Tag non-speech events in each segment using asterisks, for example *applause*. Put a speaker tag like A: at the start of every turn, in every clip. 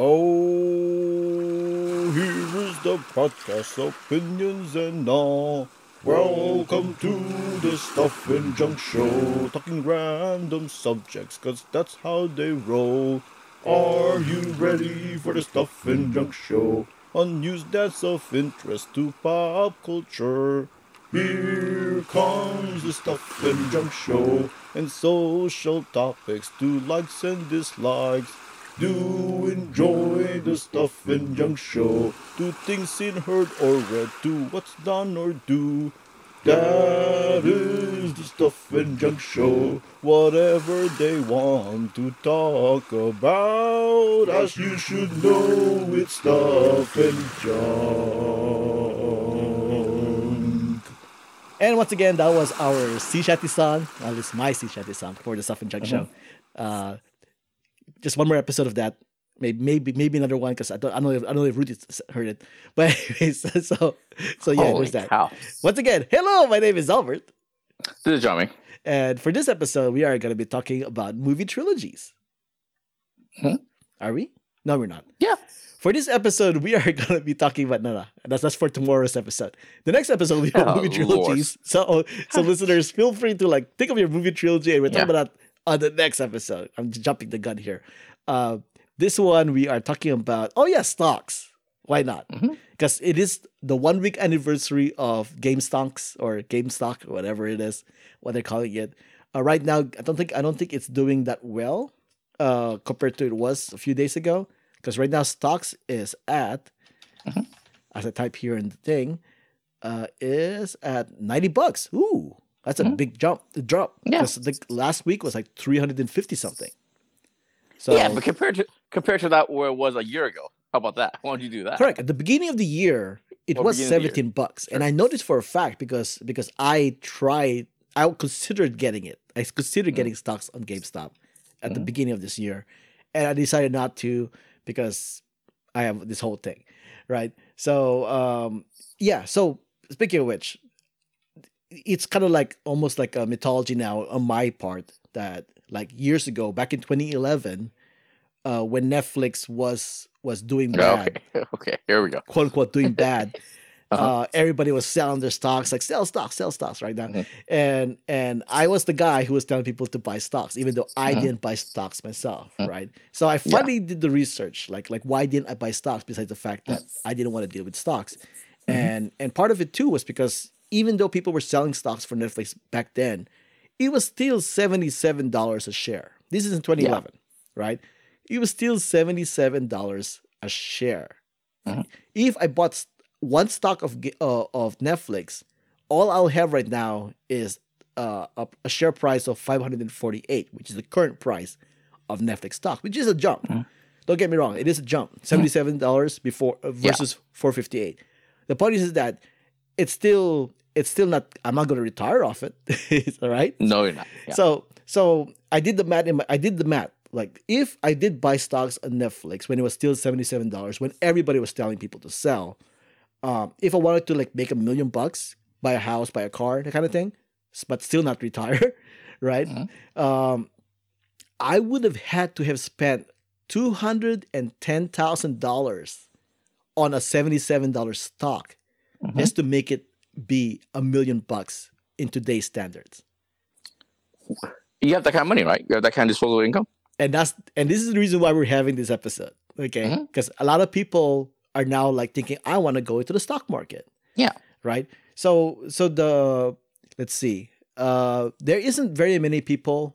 A: Oh, here is the podcast, opinions and all. Welcome to the Stuff and Junk Show, talking random subjects, cause that's how they roll. Are you ready for the Stuff and Junk Show? On news that's of interest to pop culture. Here comes the Stuff and Junk Show, and social topics to likes and dislikes. Do enjoy the Stuff and Junk Show. Do things seen, heard, or read. Do what's done or do. That is the Stuff and Junk Show. Whatever they want to talk about, as you should know, it's Stuff and Junk.
B: And once again, that was our sea shanty song. At least my sea shanty song for the Stuff and Junk Show. Uh, just one more episode of that. Maybe maybe maybe another one because I don't I don't know if, I don't know if Rudy heard it. *laughs* But anyways, *laughs* so so yeah,
C: Holy
B: there's that.
C: cow.
B: Once again, hello, my name is Albert,
C: This is Johnny.
B: and for this episode, we are going to be talking about movie trilogies.
C: Hmm?
B: Are we? No, we're not.
C: Yeah.
B: For this episode, we are *laughs* going to be talking about no, no, that's that's for tomorrow's episode. The next episode we have
C: Oh,
B: movie
C: Lord.
B: trilogies. So, so *sighs* listeners, feel free to like think of your movie trilogy, and we're talking
C: Yeah.
B: about that on the next episode. I'm jumping the gun here. Uh, this one we are talking about. Oh yeah, stocks. Why not?
C: Mhm.
B: Because it is the one week anniversary of GameStocks or GameStop, whatever it is, what they're calling it. Uh, right now, I don't think I don't think it's doing that well uh, compared to it was a few days ago. Because right now, stocks is at,
C: Mhm.
B: as I type here in the thing, uh, is at ninety bucks. Ooh, that's a
C: Mhm.
B: big jump. The drop.
C: Yeah.
B: the last week was like three hundred and fifty something. So
C: yeah, but compared to compared to that where it was a year ago, how about that? Why don't you do that?
B: correct. At the beginning of the year, it
C: Well,
B: was
C: beginning of the year.
B: seventeen bucks, and I noticed for a fact because because I tried, I considered getting it. I considered
C: Mhm.
B: getting stocks on GameStop at the
C: Mhm.
B: beginning of this year, and I decided not to because I have this whole thing, right? So um, yeah. So speaking of which, it's kind of like almost like a mythology now on my part that like years ago, back in 2011, uh, when Netflix was was doing bad
C: Okay. *laughs* Okay. Here we go.
B: quote unquote doing bad. *laughs*
C: Uh-huh.
B: uh, everybody was selling their stocks, like sell stocks, sell stocks right now.
C: Mhm.
B: And and I was the guy who was telling people to buy stocks, even though I
C: Mhm.
B: didn't buy stocks myself,
C: Mhm.
B: right? So I finally did the research, like like why didn't I buy stocks besides the fact that I didn't want to deal with stocks,
C: Mhm.
B: and and part of it too was because even though people were selling stocks for Netflix back then, it was still seventy seven dollars a share. This is in twenty eleven, right? It was still seventy seven dollars a share.
C: Mhm.
B: If I bought one stock of uh, of Netflix, all I'll have right now is uh, a, a share price of 548, which is the current price of Netflix stock, which is a jump.
C: Mhm.
B: Don't get me wrong, it is a jump. $77 before uh,
C: Yeah.
B: versus 458. The point is is that it's still it's still not I'm not going to retire off it. *laughs* all right?
C: No, you're not. Yeah.
B: So so I did the math. In my, I did the math. Like if I did buy stocks on Netflix when it was still seventy seven dollars, when everybody was telling people to sell, um, if I wanted to like make a million bucks, buy a house, buy a car, that kind of thing, but still not retire, *laughs* right?
C: Mhm.
B: Um, I would have had to have spent two hundred and ten thousand dollars on a seventy seven dollars stock
C: Mhm.
B: just to make it be a million bucks in today's standards.
C: You have that kind of money, right? You have that kind of disposable income.
B: and that's and this is the reason why we're having this episode okay because a lot of people are now like thinking i want to go into the stock market
C: Yeah.
B: right so so the let's see uh there isn't very many people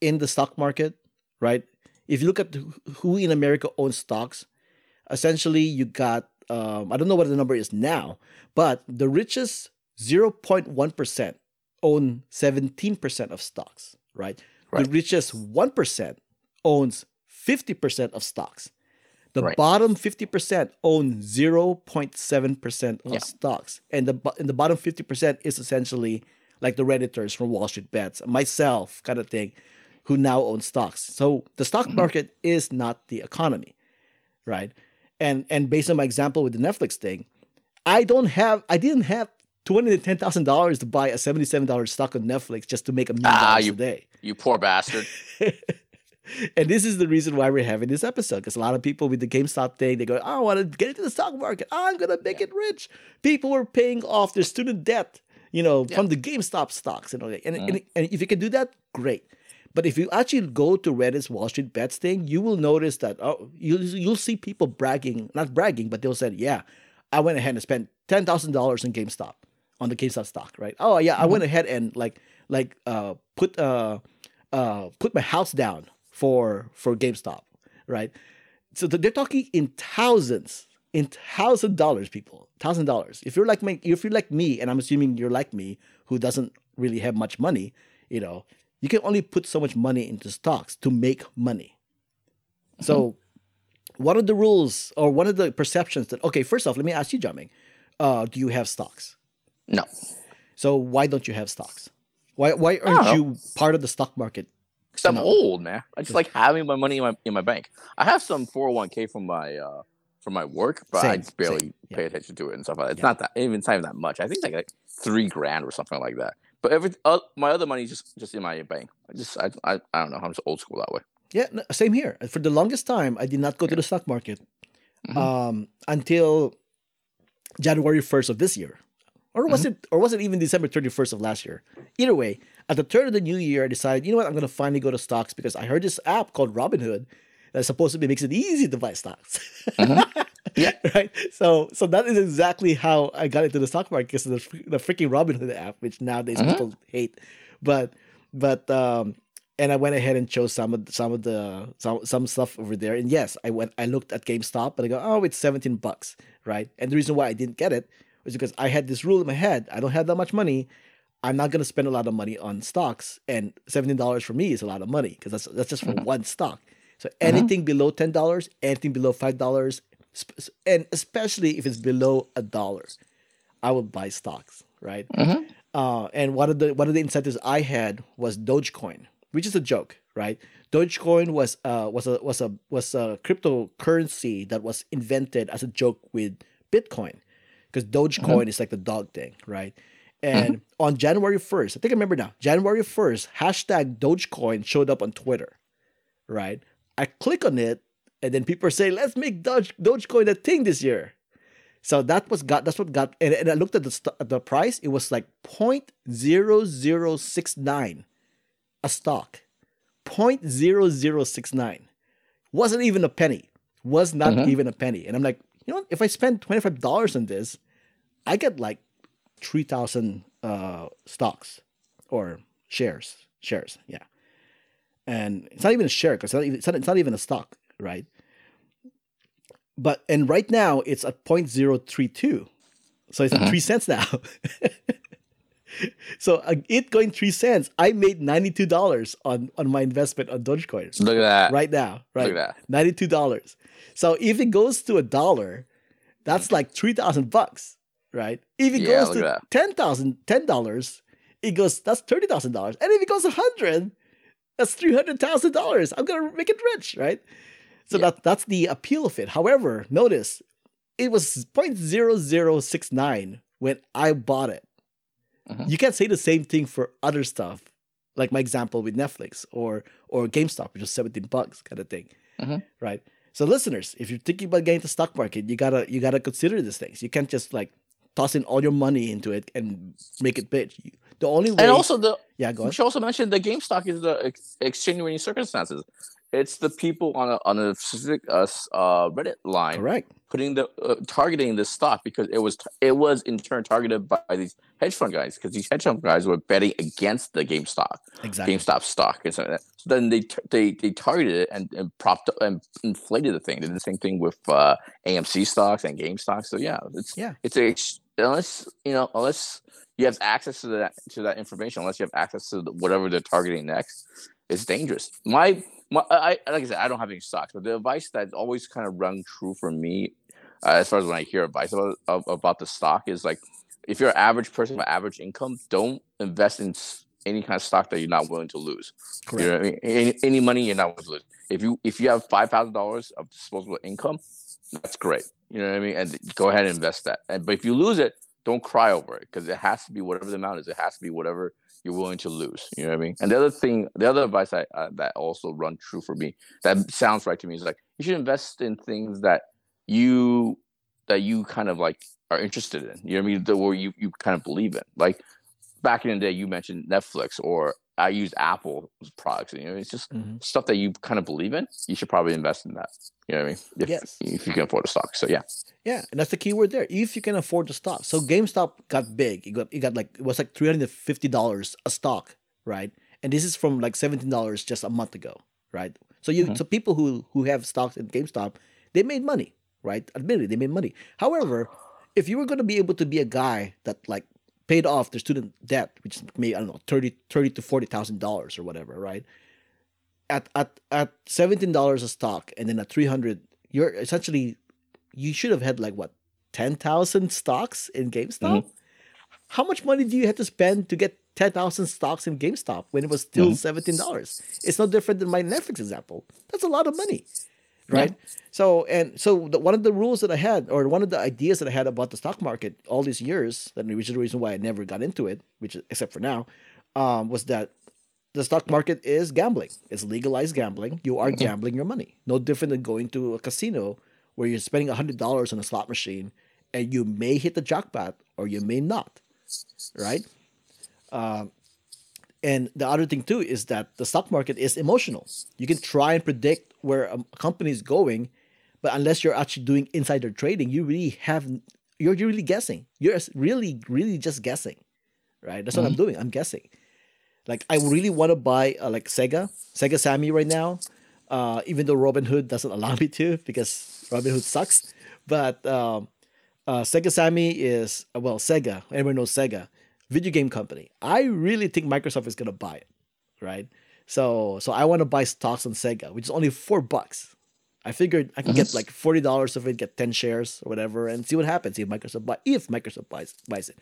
B: in the stock market right if you look at who in america owns stocks essentially you got um, i don't know what the number is now but the richest 0.1% own 17% of stocks right
C: Right.
B: the richest 1% owns 50% of stocks. The
C: Right.
B: bottom 50% own 0.7% of
C: Yeah.
B: stocks. And the and the bottom 50% is essentially like the redditors from Wall Street Bets, myself kind of thing, who now own stocks. So the stock
C: Mhm.
B: market is not the economy, right? And and based on my example with the Netflix thing, I don't have I didn't have two hundred and ten thousand dollars to buy a seventy seven dollars stock on Netflix just to make a million
C: Ah,
B: dollars a day.
C: You poor bastard. *laughs*
B: and this is the reason why we're having this episode because a lot of people with the GameStop thing, they go, "Oh, I want to get into the stock market. I'm gonna make it rich." People were paying off their student debt, you know,
C: Yeah.
B: from the GameStop stocks and all that. And,
C: Mhm.
B: and, and if you can do that, great. But if you actually go to Reddit's Wall Street Bets thing, you will notice that oh, you'll you'll see people bragging, not bragging, but they'll say, "Yeah, I went ahead and spent ten thousand dollars in GameStop on the GameStop stock, right? Oh yeah, I went ahead and like like uh put uh uh put my house down for for GameStop, right? So they're talking in thousands, in thousand dollars, people, thousand dollars. If you're like me, if you're like me, and I'm assuming you're like me, who doesn't really have much money, you know, you can only put so much money into stocks to make money. So, one of the rules or one of the perceptions that okay, first off, let me ask you, Jiaming, uh, do you have stocks?
C: No.
B: So why don't you have stocks? Why why aren't you part of the stock market?
C: Because I'm old, man. I just like having my money in my in my bank. I have some 401k from my uh from my work, but I just barely
B: same, yeah.
C: pay attention to it and stuff like that. It's
B: Yeah.
C: not that even it's not even that much. I think it's like, like three grand or something like that. But every uh, my other money is just just in my bank. I just I, I I don't know. I'm just old school that way.
B: Yeah, same here. For the longest time, I did not go to the stock market
C: Mhm.
B: um, until January first of this year, or was it, or was it even December thirty first of last year? Either way, at the turn of the new year, I decided, you know what, I'm going to finally go to stocks because I heard this app called Robinhood that supposedly makes it easy to buy stocks. *laughs*
C: Yeah. *laughs*
B: right. So, so that is exactly how I got into the stock market because of the, the freaking Robinhood app, which nowadays
C: Mhm.
B: people hate. But, but, um, and I went ahead and chose some of some of the some some stuff over there. And yes, I went I looked at GameStop and I go, oh, it's 17 bucks, right? And the reason why I didn't get it was because I had this rule in my head. I don't have that much money. I'm not gonna spend a lot of money on stocks, and seventeen dollars for me is a lot of money because that's that's just for one stock. So anything below ten dollars, anything below five dollars, and especially if it's below a dollar, I would buy stocks, right?
C: Mhm.
B: Uh, and one of the one of the incentives I had was Dogecoin, which is a joke, right? Dogecoin was uh was a was a was a cryptocurrency that was invented as a joke with Bitcoin, because Dogecoin is like the dog thing, right? And on January first, I think I remember now, January first, hashtag Dogecoin showed up on Twitter, right? I click on it, and then people say, "Let's make Doge Dogecoin a thing this year." So that was got that's what got and, and I looked at the st- at the price. It was like 0.0069 a stock. 0.0069. Wasn't even a penny. Was not
C: Mhm.
B: even a penny. And I'm like, you know what? If I spend $25 on this, I get like 3,000 uh, stocks or shares. Shares, yeah. And it's not even a share because it's, it's it's not even a stock, right? But and right now it's at 0.032. So it's at
C: Mhm.
B: three cents now. *laughs* so uh, it going three cents, I made ninety-two dollars on on my investment on Dogecoin
C: Look at that.
B: right now. Right,
C: Look at that.
B: ninety-two dollars. So if it goes to a dollar, that's like three thousand bucks, right? If it
C: Yeah,
B: goes
C: at
B: to
C: that.
B: ten thousand, ten dollars, it goes that's thirty thousand dollars. And if it goes a hundred, that's three hundred thousand dollars. I'm gonna make it rich, right? So
C: Yeah.
B: that that's the appeal of it. However, notice it was 0.0069 when I bought it.
C: Mhm.
B: You can't say the same thing for other stuff, like my example with Netflix or or GameStop, which is 17 bucks kind of thing.
C: Mhm.
B: Right. So listeners, if you're thinking about getting into stock market, you gotta you gotta consider these things. You can't just like toss in all your money into it and make it big. You- The only way
C: And also the
B: yeah, go
C: we
B: ahead.
C: should also mention the GameStop is the ex- extenuating circumstances. It's the people on a on a specific uh, uh Reddit line
B: Correct.
C: putting the uh, targeting the stock because it was it was in turn targeted by these hedge fund guys because these hedge fund guys were betting against the GameStop
B: Exactly.
C: GameStop stock and so, that. so then they they they targeted it and, and propped up and inflated the thing. They did the same thing with uh, AMC stocks and GameStop. So yeah, it's
B: Yeah.
C: it's a unless you know unless you have access to that to that information, unless you have access to whatever they're targeting next, it's dangerous. My my I like I said, I don't have any stocks, but the advice that's always kind of rung true for me, uh, as far as when I hear advice about of, about the stock, is like if you're an average person with average income, don't invest in any kind of stock that you're not willing to lose.
B: Correct.
C: You know what I mean? Any, any money you're not willing to lose. If you if you have five thousand dollars of disposable income, that's great. You know what I mean? And go ahead and invest that. And but if you lose it, don't cry over it because it has to be whatever the amount is. It has to be whatever you're willing to lose. You know what I mean? And the other thing, the other advice I, uh, that also run true for me, that sounds right to me, is like you should invest in things that you that you kind of like are interested in. You know what I mean? The, where you you kind of believe in. Like back in the day, you mentioned Netflix, or I use Apple products. You know, it's just
B: Mm-hmm.
C: stuff that you kind of believe in. You should probably invest in that. You know what I mean? If,
B: Yes.
C: if you can afford a stock. So yeah.
B: Yeah, and that's the key word there. If you can afford the stock. So GameStop got big. It got it got like it was like three hundred and fifty dollars a stock, right? And this is from like seventeen dollars just a month ago, right? So you
C: Mhm.
B: so people who who have stocks in GameStop, they made money, right? Admittedly, they made money. However, if you were going to be able to be a guy that like paid off their student debt, which is maybe I don't know 30, 30 to forty thousand dollars or whatever, right? At at at seventeen dollars a stock, and then at three hundred, you're essentially you should have had like what ten thousand stocks in GameStop. How much money do you have to spend to get ten thousand stocks in GameStop when it was still
C: Mhm.
B: seventeen dollars? It's no different than my Netflix example. That's a lot of money, right? So and so the, one of the rules that I had, or one of the ideas that I had about the stock market all these years, that which is the reason why I never got into it, which is, except for now, um, was that the stock market is gambling. It's legalized gambling. You are
C: Mhm.
B: gambling your money. No different than going to a casino where you're spending hundred dollars on a slot machine, and you may hit the jackpot or you may not, right? Um, and the other thing too is that the stock market is emotional. You can try and predict where a company is going, but unless you're actually doing insider trading, you really have you're, you're really guessing. You're really really just guessing, right? That's what I'm doing. I'm guessing. Like I really want to buy uh, like Sega, Sega Sammy right now, uh, even though Robinhood doesn't *laughs* allow me to because Robinhood sucks. But um, uh, Sega Sammy is well Sega. Everyone knows Sega, video game company. I really think Microsoft is gonna buy it, right? So so I want to buy stocks on Sega, which is only four bucks. I figured I can get like forty dollars of it, get ten shares or whatever, and see what happens if Microsoft buy if Microsoft buys buys it.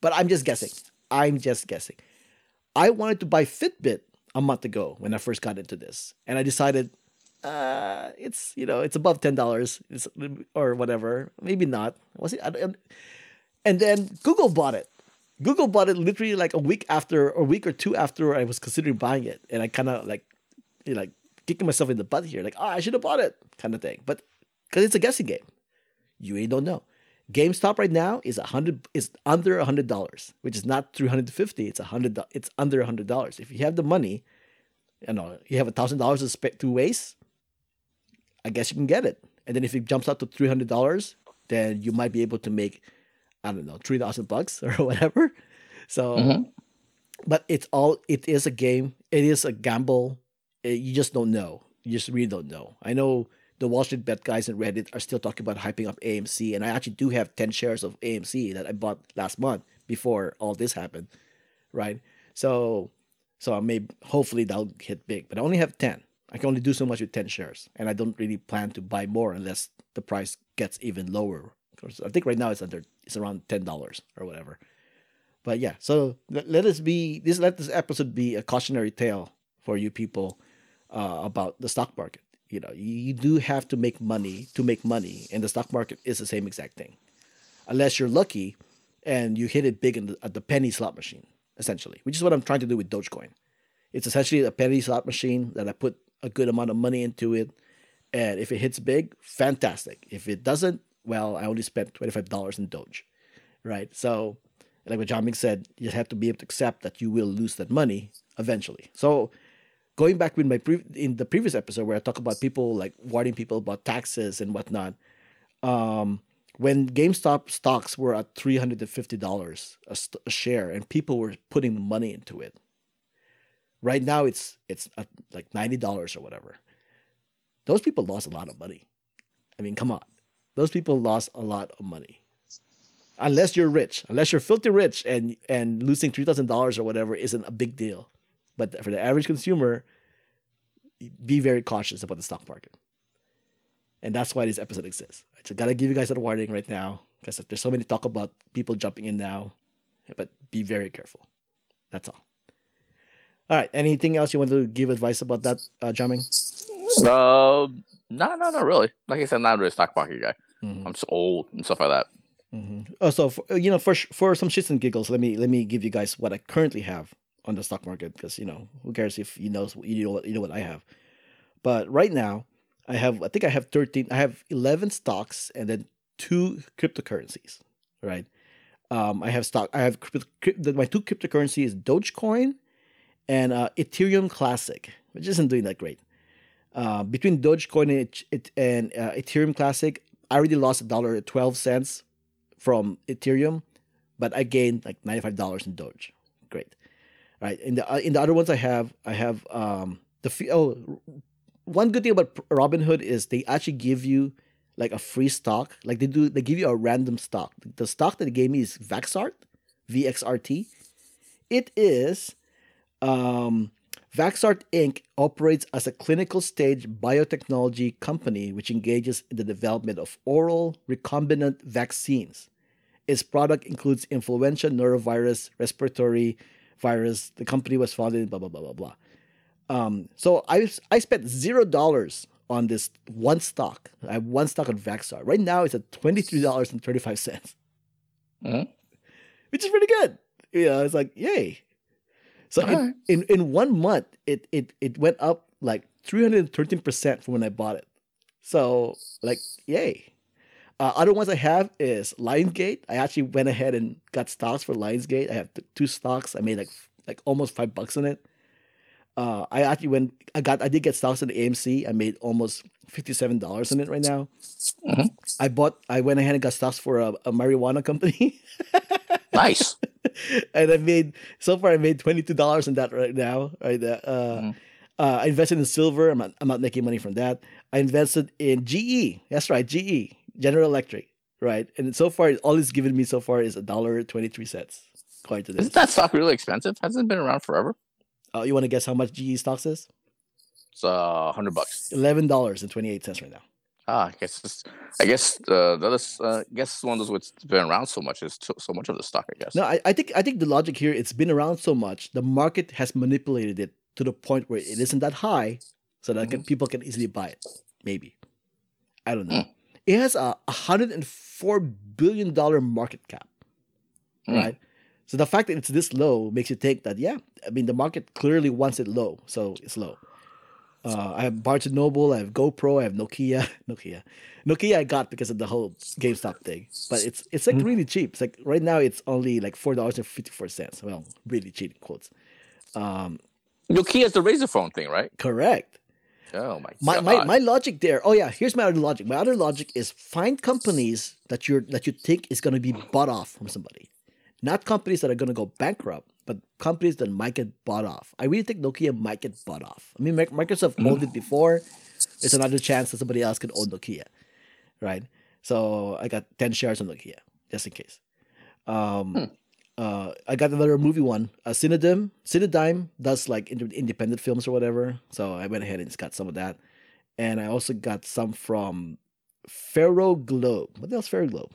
B: But I'm just guessing. I'm just guessing. I wanted to buy Fitbit a month ago when I first got into this, and I decided uh, it's you know it's above ten dollars or whatever. Maybe not. Was it? And then Google bought it. Google bought it literally like a week after, or a week or two after I was considering buying it, and I kind of like, you know, like kicking myself in the butt here, like, oh, I should have bought it, kind of thing. But because it's a guessing game, you really don't know. GameStop right now is a hundred is under a hundred dollars, which is not three hundred fifty. It's a hundred. It's under a hundred dollars. If you have the money, you know, you have a thousand dollars to spend to waste. I guess you can get it. And then if it jumps up to three hundred dollars, then you might be able to make, I don't know, three thousand bucks *laughs* or whatever. So,
C: Mhm.
B: but it's all. It is a game. It is a gamble. Eh, you just don't know. You just really don't know. I know the Wall Street Bet guys and Reddit are still talking about hyping up AMC, and I actually do have ten shares of AMC that I bought last month before all this happened, right? So, so I may hopefully that'll hit big, but I only have ten. I can only do so much with ten shares, and I don't really plan to buy more unless the price gets even lower. 'Cause I think right now it's under it's around ten dollars or whatever. But yeah, so let, let us be this let this episode be a cautionary tale for you people uh, about the stock market. You know, you, you do have to make money to make money, and the stock market is the same exact thing, unless you're lucky and you hit it big in the, at the penny slot machine, essentially, which is what I'm trying to do with Dogecoin. It's essentially a penny slot machine that I put a good amount of money into it, and if it hits big, fantastic. If it doesn't, well, I only spent twenty five dollars in Doge, right? So, like what Jiaming said, you have to be able to accept that you will lose that money eventually. So, going back with my pre- in the previous episode where I talk about people like warning people about taxes and whatnot, um, when GameStop stocks were at three hundred and fifty dollars a, st- a share, and people were putting money into it. Right now, it's it's like ninety dollars or whatever. Those people lost a lot of money. I mean, come on, those people lost a lot of money. Unless you're rich, unless you're filthy rich, and and losing three thousand dollars or whatever isn't a big deal. But for the average consumer, be very cautious about the stock market. And that's why this episode exists. I just gotta give you guys a warning right now because there's so many talk about people jumping in now, but be very careful. That's all. All right. Anything else you want to give advice about that, uh, Jiaming?
C: Uh, no, no, not really. Like I said, I'm not really a stock market guy.
B: Mhm.
C: I'm so old and stuff like that.
B: Mm-hmm. Oh, so for, you know, for for some shits and giggles, let me let me give you guys what I currently have on the stock market because you know who cares if you know you know what you know what I have. But right now, I have I think I have thirteen. I have eleven stocks and then two cryptocurrencies. Right. Um, I have stock. I have crypto, crypto, my two cryptocurrencies: Dogecoin and uh, Ethereum Classic, which isn't doing that great. Uh, between Dogecoin and, it, and uh, Ethereum Classic, I already lost a dollar twelve cents from Ethereum, but I gained like ninety five dollars in Doge. Great, right? In the uh, in the other ones I have, I have um the oh one good thing about Robinhood is they actually give you like a free stock. Like they do, they give you a random stock. The stock that they gave me is Vaxart, VXRT. It is um, Vaxart Inc. operates as a clinical stage biotechnology company which engages in the development of oral recombinant vaccines. Its product includes influenza, norovirus, respiratory virus. The company was founded in blah blah blah blah blah. Um, so I I spent zero dollars on this one stock. I have one stock on Vaxart. Right now it's at twenty three dollars and thirty five cents,
C: Mhm.
B: which is pretty good. You know, it's like yay. So in,
C: Alright.
B: in in one month, it it it went up like three hundred thirteen percent from when I bought it. So like yay. Uh, other ones I have is Lionsgate. I actually went ahead and got stocks for Lionsgate. I have t- two stocks. I made like like almost five bucks on it. Uh, I actually went. I got. I did get stocks in the AMC. I made almost fifty seven dollars on it right now.
C: Mhm.
B: I bought. I went ahead and got stocks for a, a marijuana company, *laughs*
C: Nice. *laughs*
B: and I made so far. I made twenty two dollars on that right now. Right. Uh,
C: Mhm.
B: uh, I invested in silver. I'm not. I'm not making money from that. I invested in GE. That's right, GE, General Electric. Right, and so far, all it's given me so far is a dollar twenty three cents. According to this,
C: Isn't that stock really expensive? Hasn't it been around forever?
B: uh, you want to guess how much GE stocks is?
C: It's uh, hundred bucks.
B: Eleven dollars and twenty eight cents right now.
C: Ah, I guess it's, I guess uh, the other, uh, I guess one of those what's been around so much is so, so much of the stock. I guess.
B: No, I, I think I think the logic here it's been around so much the market has manipulated it to the point where it isn't that high, so that can, people can easily buy it. Maybe, I don't know. It has a hundred and four billion dollar market cap,
C: Hmm.
B: right? So the fact that it's this low makes you think that yeah, I mean the market clearly wants it low, so it's low. Uh, I have Barnes and Noble, I have GoPro, I have Nokia, *laughs* Nokia, Nokia. I got because of the whole GameStop thing, but it's it's like really cheap. It's like right now it's only like four dollars and fifty four cents. Well, really cheap in quotes. Um,
C: is the razor phone thing, right?
B: correct.
C: Oh my,
B: My,
C: god.
B: my my logic there. Oh yeah, here's my other logic. My other logic is find companies that you're that you think is going to be bought off from somebody, not companies that are going to go bankrupt, but companies that might get bought off. I really think Nokia might get bought off. I mean, Mic- Microsoft owned it before. It's another chance that somebody else could own Nokia, right? So I got ten shares on Nokia just in case. Um, uh, I got another movie one. Uh, Cinedim. Cinedigm does like ind- independent films or whatever. So I went ahead and just got some of that. And I also got some from Ferroglobe. What else? Ferroglobe?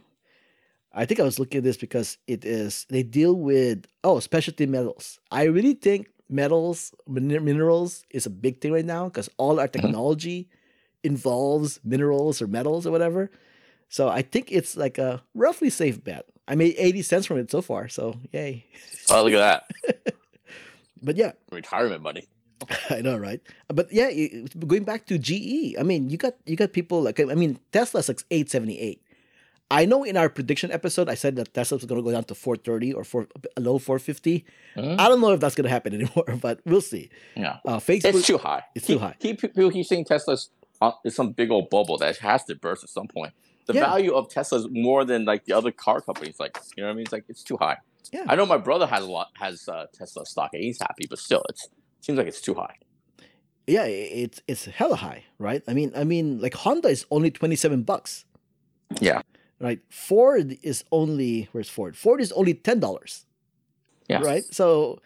B: I think I was looking at this because it is, they deal with, oh, specialty metals. I really think metals, min- minerals is a big thing right now because all our uh-huh. technology involves minerals or metals or whatever. So I think it's like a roughly safe bet. I made 80 cents from it so far. So yay.
C: oh, look at that *laughs*
B: But yeah,
C: retirement money. *laughs*
B: I know, right? But yeah, going back to GE, I mean, you got you got people like I mean, Tesla's like eight seventy eight. I know in our prediction episode, I said that Tesla was going to go down to four thirty or four low four fifty.
C: Mhm.
B: I don't know if that's going to happen *laughs* anymore, but we'll see.
C: Yeah,
B: Uh, Facebook,
C: it's too high.
B: It's
C: Keep-
B: too high.
C: Keep people keep saying Tesla's uh, is some big old bubble that has to burst at some point. The
B: Yeah.
C: value of Tesla is more than like the other car companies. Like you know what I mean? It's like it's too high.
B: Yeah.
C: I know my brother has a lot has uh, Tesla stock and he's happy, but still, it's seems like it's too high.
B: yeah, it's it's hella high, right? I mean, I mean, like Honda is only twenty seven bucks,
C: Yeah,
B: right? Ford is only where's Ford? Ford is only ten dollars.
C: Yeah.
B: Right. So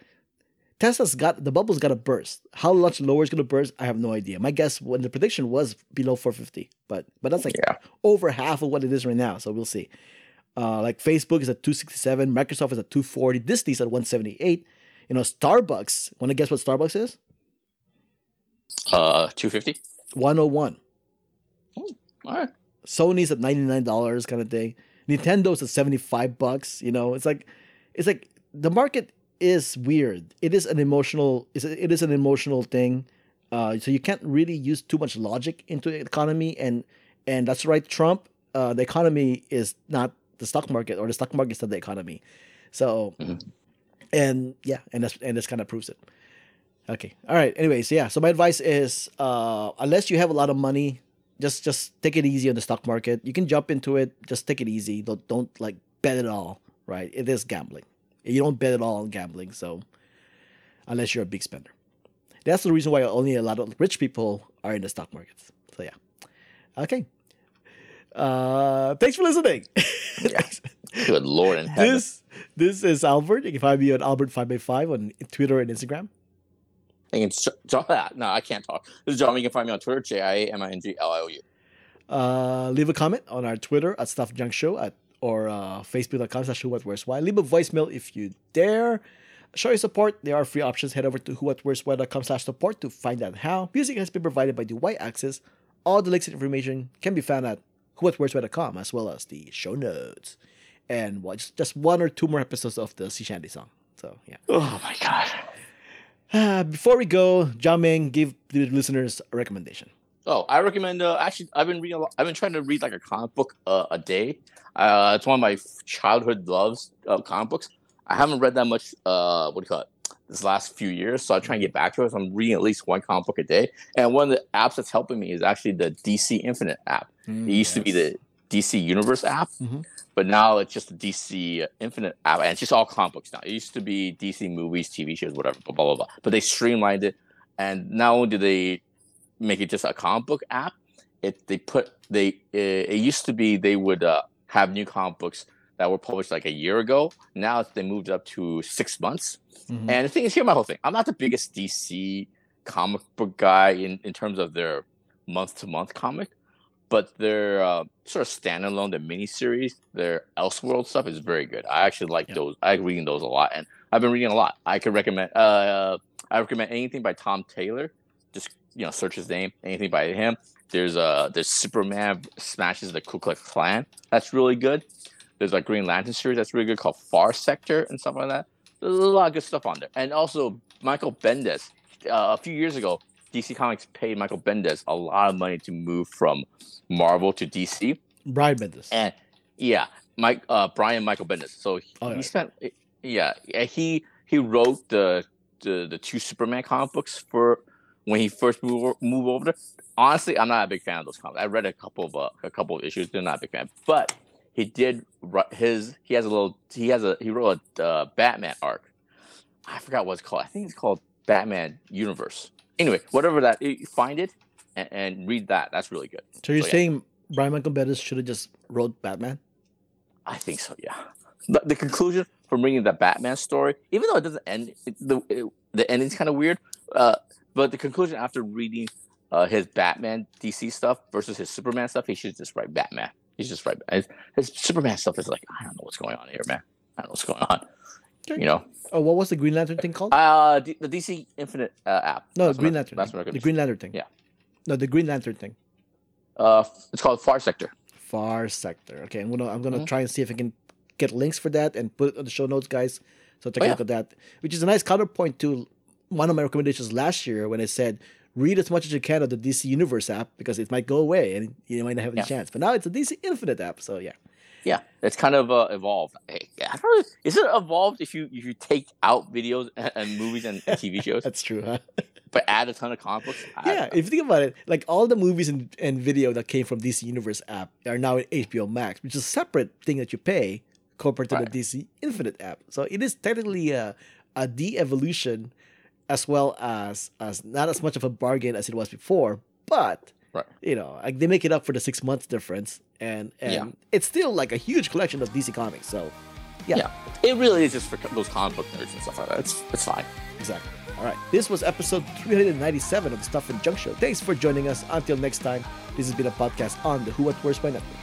B: Tesla's got the bubble's got to burst. How much lower is going to burst? I have no idea. My guess when the prediction was below 450, but but that's like
C: yeah.
B: over half of what it is right now. So we'll see. Uh, like Facebook is at 267, Microsoft is at 240, Disney's at 178. You know, Starbucks. Want to guess what Starbucks is?
C: Uh, 250.
B: 101.
C: Oh, All right.
B: Sony's at ninety nine dollars, kind of thing. Nintendo's at seventy five bucks. You know, it's like, it's like the market is weird. It is an emotional. It is an emotional thing. Uh, so you can't really use too much logic into the economy, and and that's right, Trump. Uh, the economy is not the stock market, or the stock market is not the economy. So,
C: Mhm.
B: and yeah, and that's and this kind of proves it. Okay, all right. Anyways, yeah. So my advice is, uh, unless you have a lot of money, just just take it easy on the stock market. You can jump into it. Just take it easy. Don't don't like bet it all. Right? It is gambling. You don't bet it all on gambling. So unless you're a big spender, that's the reason why only a lot of rich people are in the stock markets. So yeah. Okay. Uh, thanks for listening. *laughs*
C: Good Lord in heaven.
B: this this is Albert. You can find me on Albert five by five on Twitter and Instagram.
C: And it's John, *laughs* no, I can't talk. This is John. You can find me on Twitter, J I A M I N G L I O U.
B: Uh, leave a comment on our Twitter at Stuff Junk Show at or uh, Facebook.com slash Who What Where's Why. Leave a voicemail if you dare. Show your support. There are free options. Head over to Who What Where's Why.com slash support to find out how. Music has been provided by the Y Axis. All the links and information can be found at whowhatwhere'swhy.com as well as the show notes. And just, just one or two more episodes of the Sea Shanty song. So yeah.
C: Oh my god.
B: Uh, *sighs* before we go, Jiaming, give the listeners a recommendation.
C: Oh, I recommend. Uh, actually, I've been reading. A lot, I've been trying to read like a comic book uh, a day. Uh, it's one of my childhood loves of comic books. I haven't read that much. Uh, what do you call it? This last few years, so I try and get back to it. So I'm reading at least one comic book a day. And one of the apps that's helping me is actually the DC Infinite app. It used to be the DC Universe app,
B: Mhm.
C: But now it's just DC Infinite app, and it's just all comic books now. It used to be DC movies, TV shows, whatever, blah blah blah. blah. But they streamlined it, and not only do they make it just a comic book app, it they put they it, it used to be they would uh, have new comic books that were published like a year ago. Now they moved up to six months.
B: Mhm.
C: And the thing is, here's my whole thing. I'm not the biggest DC comic book guy in, in terms of their month to month comic, but their uh, sort of standalone, the miniseries, their Elseworld stuff is very good. I actually like
B: Yeah.
C: those. I like reading those a lot, and I've been reading a lot. I could recommend. Uh, I recommend anything by Tom Taylor. Just you know, search his name. Anything by him. There's uh, there's Superman smashes the Ku Klux Klan. That's really good. There's a Green Lantern series that's really good called Far Sector and stuff like that. There's a lot of good stuff on there. And also Michael Bendis. Uh, a few years ago, DC Comics paid Michael Bendis a lot of money to move from Marvel to DC.
B: Brian Bendis.
C: And yeah, Mike uh, Brian Michael Bendis. So he,
B: Oh,
C: he spent yeah, yeah, he he wrote the the the two Superman comic books for when he first moved moved over there. Honestly, I'm not a big fan of those comics. I read a couple of uh, a couple of issues. They're not a big fan, but he did his. He has a little. He has a. He wrote a uh, Batman arc. I forgot what it's called. I think it's called Batman Universe. Anyway, whatever that, find it and, and read that. That's really good.
B: So you're
C: So, yeah.
B: saying Brian Michael Bendis should have just wrote Batman?
C: I think so. Yeah. The, the conclusion from reading the Batman story, even though it doesn't end, it, the it, the ending's kind of weird. Uh, but the conclusion after reading uh, his Batman DC stuff versus his Superman stuff, he should just write Batman. He's just write his, his Superman stuff is like I don't know what's going on here, man. I don't know what's going on. You know,
B: Oh, what was the Green Lantern thing called?
C: uh, D- the DC Infinite uh, app.
B: no,
C: That's
B: Green
C: I-
B: Lantern.
C: That's what I
B: the. Green Lantern thing.
C: Yeah.
B: No, the Green Lantern thing.
C: Uh, it's called Far Sector.
B: Far Sector. Okay, I'm gonna I'm gonna
C: Mhm.
B: try and see if I can get links for that and put it on the show notes, guys. So take
C: Oh,
B: a
C: yeah.
B: look at that, which is a nice counterpoint to one of my recommendations last year when I said read as much as you can of the DC Universe app because it might go away and you might not have any
C: Yeah.
B: chance. But now it's a DC Infinite app, so yeah.
C: Yeah, it's kind of uh, evolved. I don't know, is it evolved if you if you take out videos and, and movies and, and TV shows, *laughs*
B: That's true, huh? *laughs*
C: but add a ton of comic books? I
B: yeah, if you think about it, like all the movies and, and video that came from DC Universe app are now in HBO Max, which is a separate thing that you pay compared to
C: Right.
B: the DC Infinite app. So it is technically a, a de-evolution as well as as not as much of a bargain as it was before, but
C: Right.
B: you know, like they make it up for the six months difference, and and
C: Yeah.
B: it's still like a huge collection of DC comics. So yeah,
C: Yeah. it really is just for those comic book nerds and stuff like that. It's it's fine.
B: exactly. All right, this was episode 397 of the Stuff and Junk Show. Thanks for joining us. Until next time, this has been a podcast on the Who What Where's Why Network.